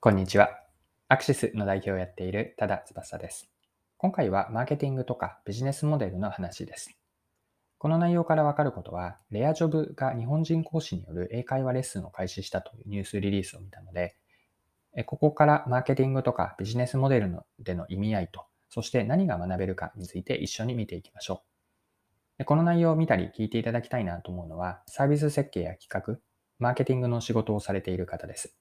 こんにちは。アクシスの代表をやっている多田翼です。今回はマーケティングとかビジネスモデルの話です。この内容からわかることは、レアジョブが日本人講師による英会話レッスンを開始したというニュースリリースを見たので、ここからマーケティングとかビジネスモデルのでの意味合いと、そして何が学べるかについて一緒に見ていきましょう。この内容を見たり聞いていただきたいなと思うのは、サービス設計や企画、マーケティングの仕事をされている方です。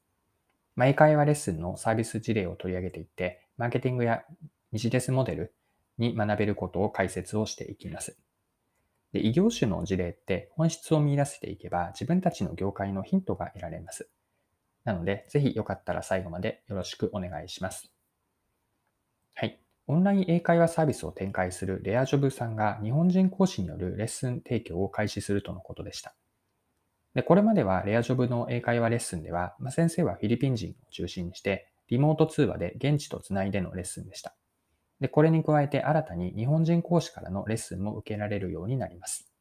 英会話レッスンのサービス事例を取り上げていって、マーケティングやビジネスモデルに学べることを解説をしていきます。で異業種の事例って本質を見出せていけば自分たちの業界のヒントが得られます。なので、ぜひよかったら最後までよろしくお願いします。はい。オンライン英会話サービスを展開するレアジョブさんが日本人講師によるレッスン提供を開始するとのことでした。で、これまではレアジョブの英会話レッスンでは、まあ、先生はフィリピン人を中心にして、リモート通話で現地とつないでのレッスンでした。で、これに加えて新たに日本人講師からのレッスンも受けられるようになります。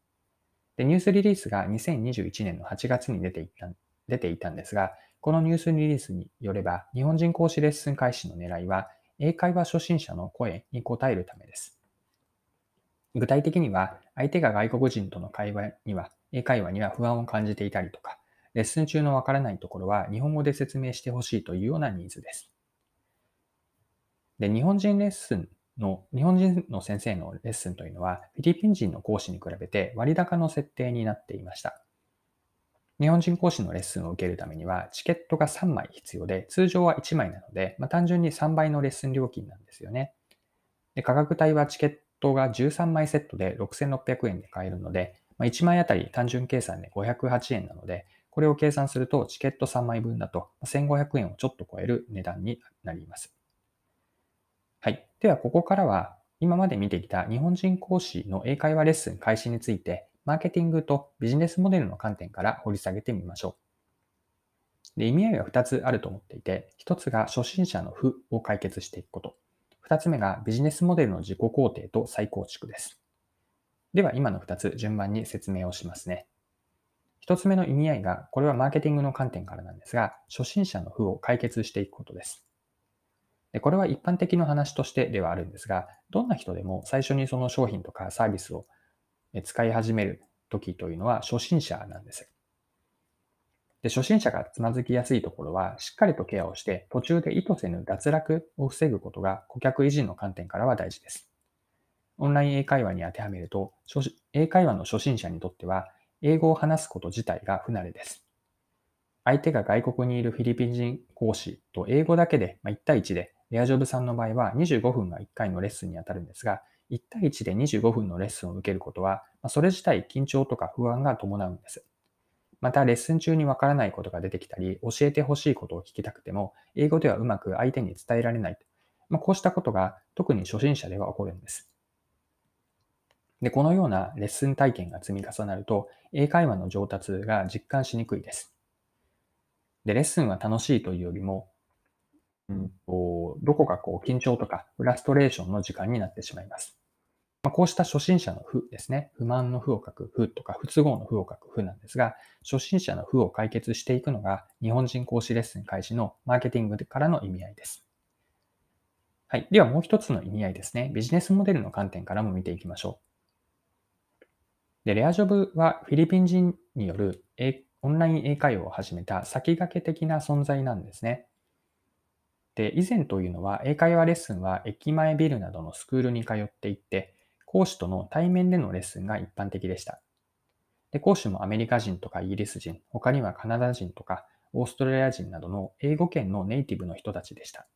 で、ニュースリリースが2021年の8月に出ていた出ていたんですが、このニュースリリースによれば、日本人講師レッスン開始の狙いは、英会話初心者の声に応えるためです。具体的には、相手が外国人との会話には英会話には不安を感じていたりとか、レッスン中のわからないところは日本語で説明してほしいというようなニーズです。で、日本人レッスンの、日本人の先生のレッスンというのは、フィリピン人の講師に比べて割高の設定になっていました。日本人講師のレッスンを受けるためには、チケットが3枚必要で、通常は1枚なので、まあ、単純に3倍のレッスン料金なんですよね。で価格帯はチケットが13枚セットで6600円で買えるので、まあ、1枚あたり単純計算で508円なので、これを計算するとチケット3枚分だと1500円をちょっと超える値段になります。はい。では、ここからは今まで見てきた日本人講師の英会話レッスン開始について、マーケティングとビジネスモデルの観点から掘り下げてみましょう。で意味合いは2つあると思っていて、1つが初心者の負を解決していくこと。2つ目がビジネスモデルの自己肯定と再構築です。では今の2つ順番に説明をしますね。1つ目の意味合いが、これはマーケティングの観点からなんですが、初心者の負を解決していくことです。でこれは一般的な話としてではあるんですが、どんな人でも最初にその商品とかサービスを使い始める時というのは初心者なんです。で初心者がつまずきやすいところは、しっかりとケアをして、途中で意図せぬ脱落を防ぐことが顧客維持の観点からは大事です。オンライン英会話に当てはめると、英会話の初心者にとっては、英語を話すこと自体が不慣れです。相手が外国にいるフィリピン人講師と英語だけで、ま1対1で、レアジョブさんの場合は25分が1回のレッスンにあたるんですが、1対1で25分のレッスンを受けることは、それ自体緊張とか不安が伴うんです。また、レッスン中にわからないことが出てきたり、教えてほしいことを聞きたくても、英語ではうまく相手に伝えられない。まあ、こうしたことが特に初心者では起こるんです。で、このようなレッスン体験が積み重なると、英会話の上達が実感しにくいです。で、レッスンは楽しいというよりも、うんと、どこかこう緊張とかフラストレーションの時間になってしまいます。まあ、こうした初心者の負ですね。不満の負を書く負とか不都合の負を書く負なんですが、初心者の負を解決していくのが日本人講師レッスン開始のマーケティングからの意味合いです。はい。ではもう一つの意味合いですね。ビジネスモデルの観点からも見ていきましょう。で、レアジョブはフィリピン人によるオンライン英会話を始めた先駆け的な存在なんですね。で、以前というのは英会話レッスンは駅前ビルなどのスクールに通っていって、講師との対面でのレッスンが一般的でした。で、講師もアメリカ人とかイギリス人、他にはカナダ人とかオーストラリア人などの英語圏のネイティブの人たちでした。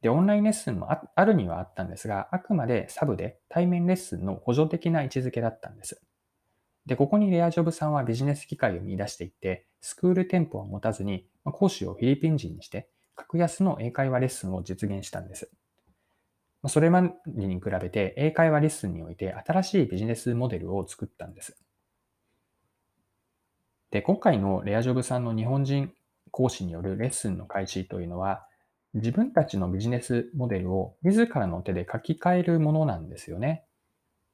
で、オンラインレッスンもあるにはあったんですが、あくまでサブで対面レッスンの補助的な位置づけだったんです。で、ここにレアジョブさんはビジネス機会を見出していって、スクール店舗を持たずに、講師をフィリピン人にして、格安の英会話レッスンを実現したんです。それまでに比べて英会話レッスンにおいて新しいビジネスモデルを作ったんです。で、今回のレアジョブさんの日本人講師によるレッスンの開始というのは、自分たちのビジネスモデルを自らの手で書き換えるものなんですよね。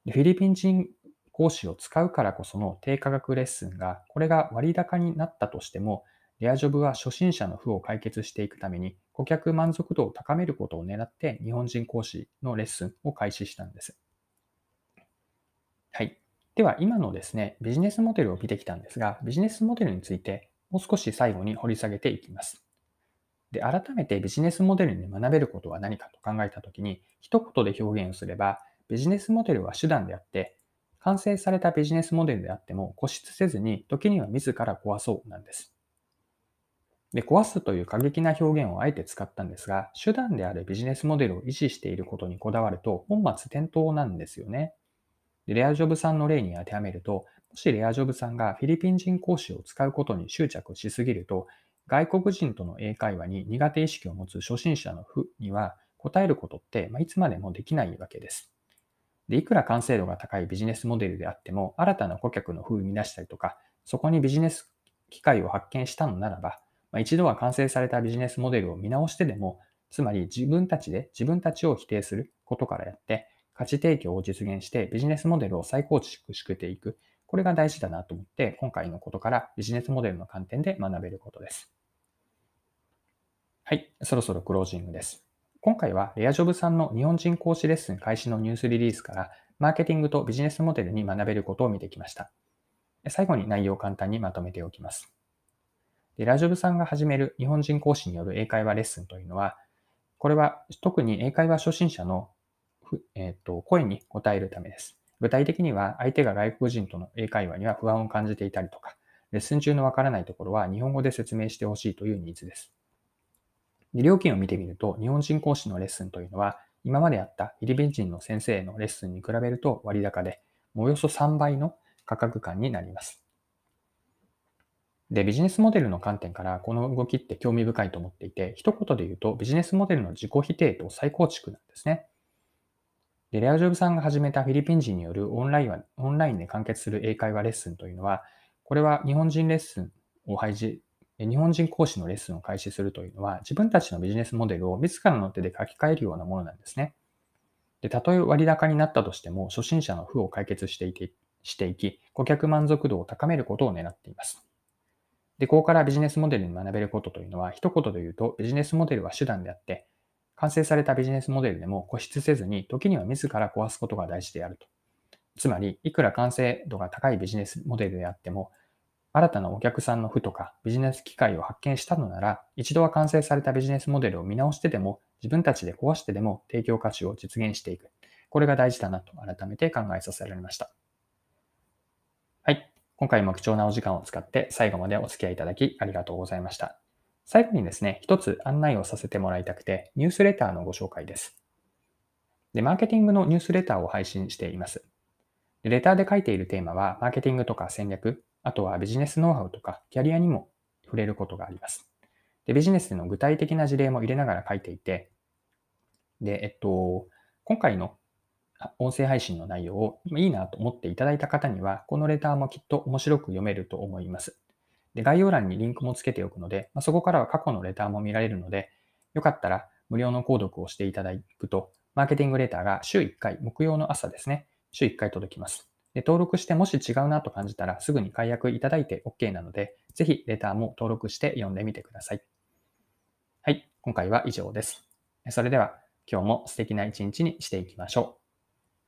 フィリピン人講師を使うからこその低価格レッスンが、これが割高になったとしても、レアジョブは初心者の負を解決していくために、顧客満足度を高めることを狙って日本人講師のレッスンを開始したんです。はい。では、今のですね、ビジネスモデルを見てきたんですが、ビジネスモデルについてもう少し最後に掘り下げていきます。で、改めてビジネスモデルに学べることは何かと考えたときに、一言で表現をすれば、ビジネスモデルは手段であって、完成されたビジネスモデルであっても固執せずに、時には自ら壊そうなんです。で、壊すという過激な表現をあえて使ったんですが、手段であるビジネスモデルを維持していることにこだわると、本末転倒なんですよね。でレアジョブさんの例に当てはめると、もしレアジョブさんがフィリピン人講師を使うことに執着しすぎると、外国人との英会話に苦手意識を持つ初心者の負には答えることって、まあ、いつまでもできないわけです。で、いくら完成度が高いビジネスモデルであっても、新たな顧客の風を生み出したりとか、そこにビジネス機会を発見したのならば、まあ、一度は完成されたビジネスモデルを見直してでも、つまり自分たちで自分たちを否定することからやって、価値提供を実現してビジネスモデルを再構築していく。これが大事だなと思って、今回のことからビジネスモデルの観点で学べることです。はい、そろそろクロージングです。今回はレアジョブさんの日本人講師レッスン開始のニュースリリースからマーケティングとビジネスモデルに学べることを見てきました。最後に内容を簡単にまとめておきます。レアジョブさんが始める日本人講師による英会話レッスンというのは、これは特に英会話初心者の、えーと、声に応えるためです。具体的には相手が外国人との英会話には不安を感じていたりとか、レッスン中のわからないところは日本語で説明してほしいというニーズです。で料金を見てみると、日本人講師のレッスンというのは、今まであったフィリピン人の先生のレッスンに比べると割高で、およそ3倍の価格感になります。で、ビジネスモデルの観点からこの動きって興味深いと思っていて、一言で言うとビジネスモデルの自己否定と再構築なんですね。で、レアジョブさんが始めたフィリピン人によるオンラインはオンラインで完結する英会話レッスンというのは、これは日本人レッスンを配置日本人講師のレッスンを開始するというのは、自分たちのビジネスモデルを自らの手で書き換えるようなものなんですね。で、たとえ割高になったとしても、初心者の負を解決していき、していき、顧客満足度を高めることを狙っています。で、ここからビジネスモデルに学べることというのは、一言で言うと、ビジネスモデルは手段であって、完成されたビジネスモデルでも固執せずに、時には自ら壊すことが大事であると。つまり、いくら完成度が高いビジネスモデルであっても、新たなお客さんの負とかビジネス機会を発見したのなら、一度は完成されたビジネスモデルを見直してでも、自分たちで壊してでも提供価値を実現していく。これが大事だなと改めて考えさせられました。はい。今回も貴重なお時間を使って最後までお付き合いいただきありがとうございました。最後にですね、一つ案内をさせてもらいたくて、ニュースレターのご紹介です。で、マーケティングのニュースレターを配信しています。レターで書いているテーマは、マーケティングとか戦略、あとはビジネスノウハウとかキャリアにも触れることがあります。で、ビジネスでの具体的な事例も入れながら書いていて、で、えっと、今回の音声配信の内容をいいなと思っていただいた方には、このレターもきっと面白く読めると思います。で、概要欄にリンクもつけておくので、まあ、そこからは過去のレターも見られるので、よかったら無料の購読をしていただくと、マーケティングレターが週1回、木曜の朝ですね、週1回届きます。で登録してもし違うなと感じたらすぐに解約いただいて OK なので、ぜひレターも登録して読んでみてください。はい、今回は以上です。それでは今日も素敵な一日にしていきましょう。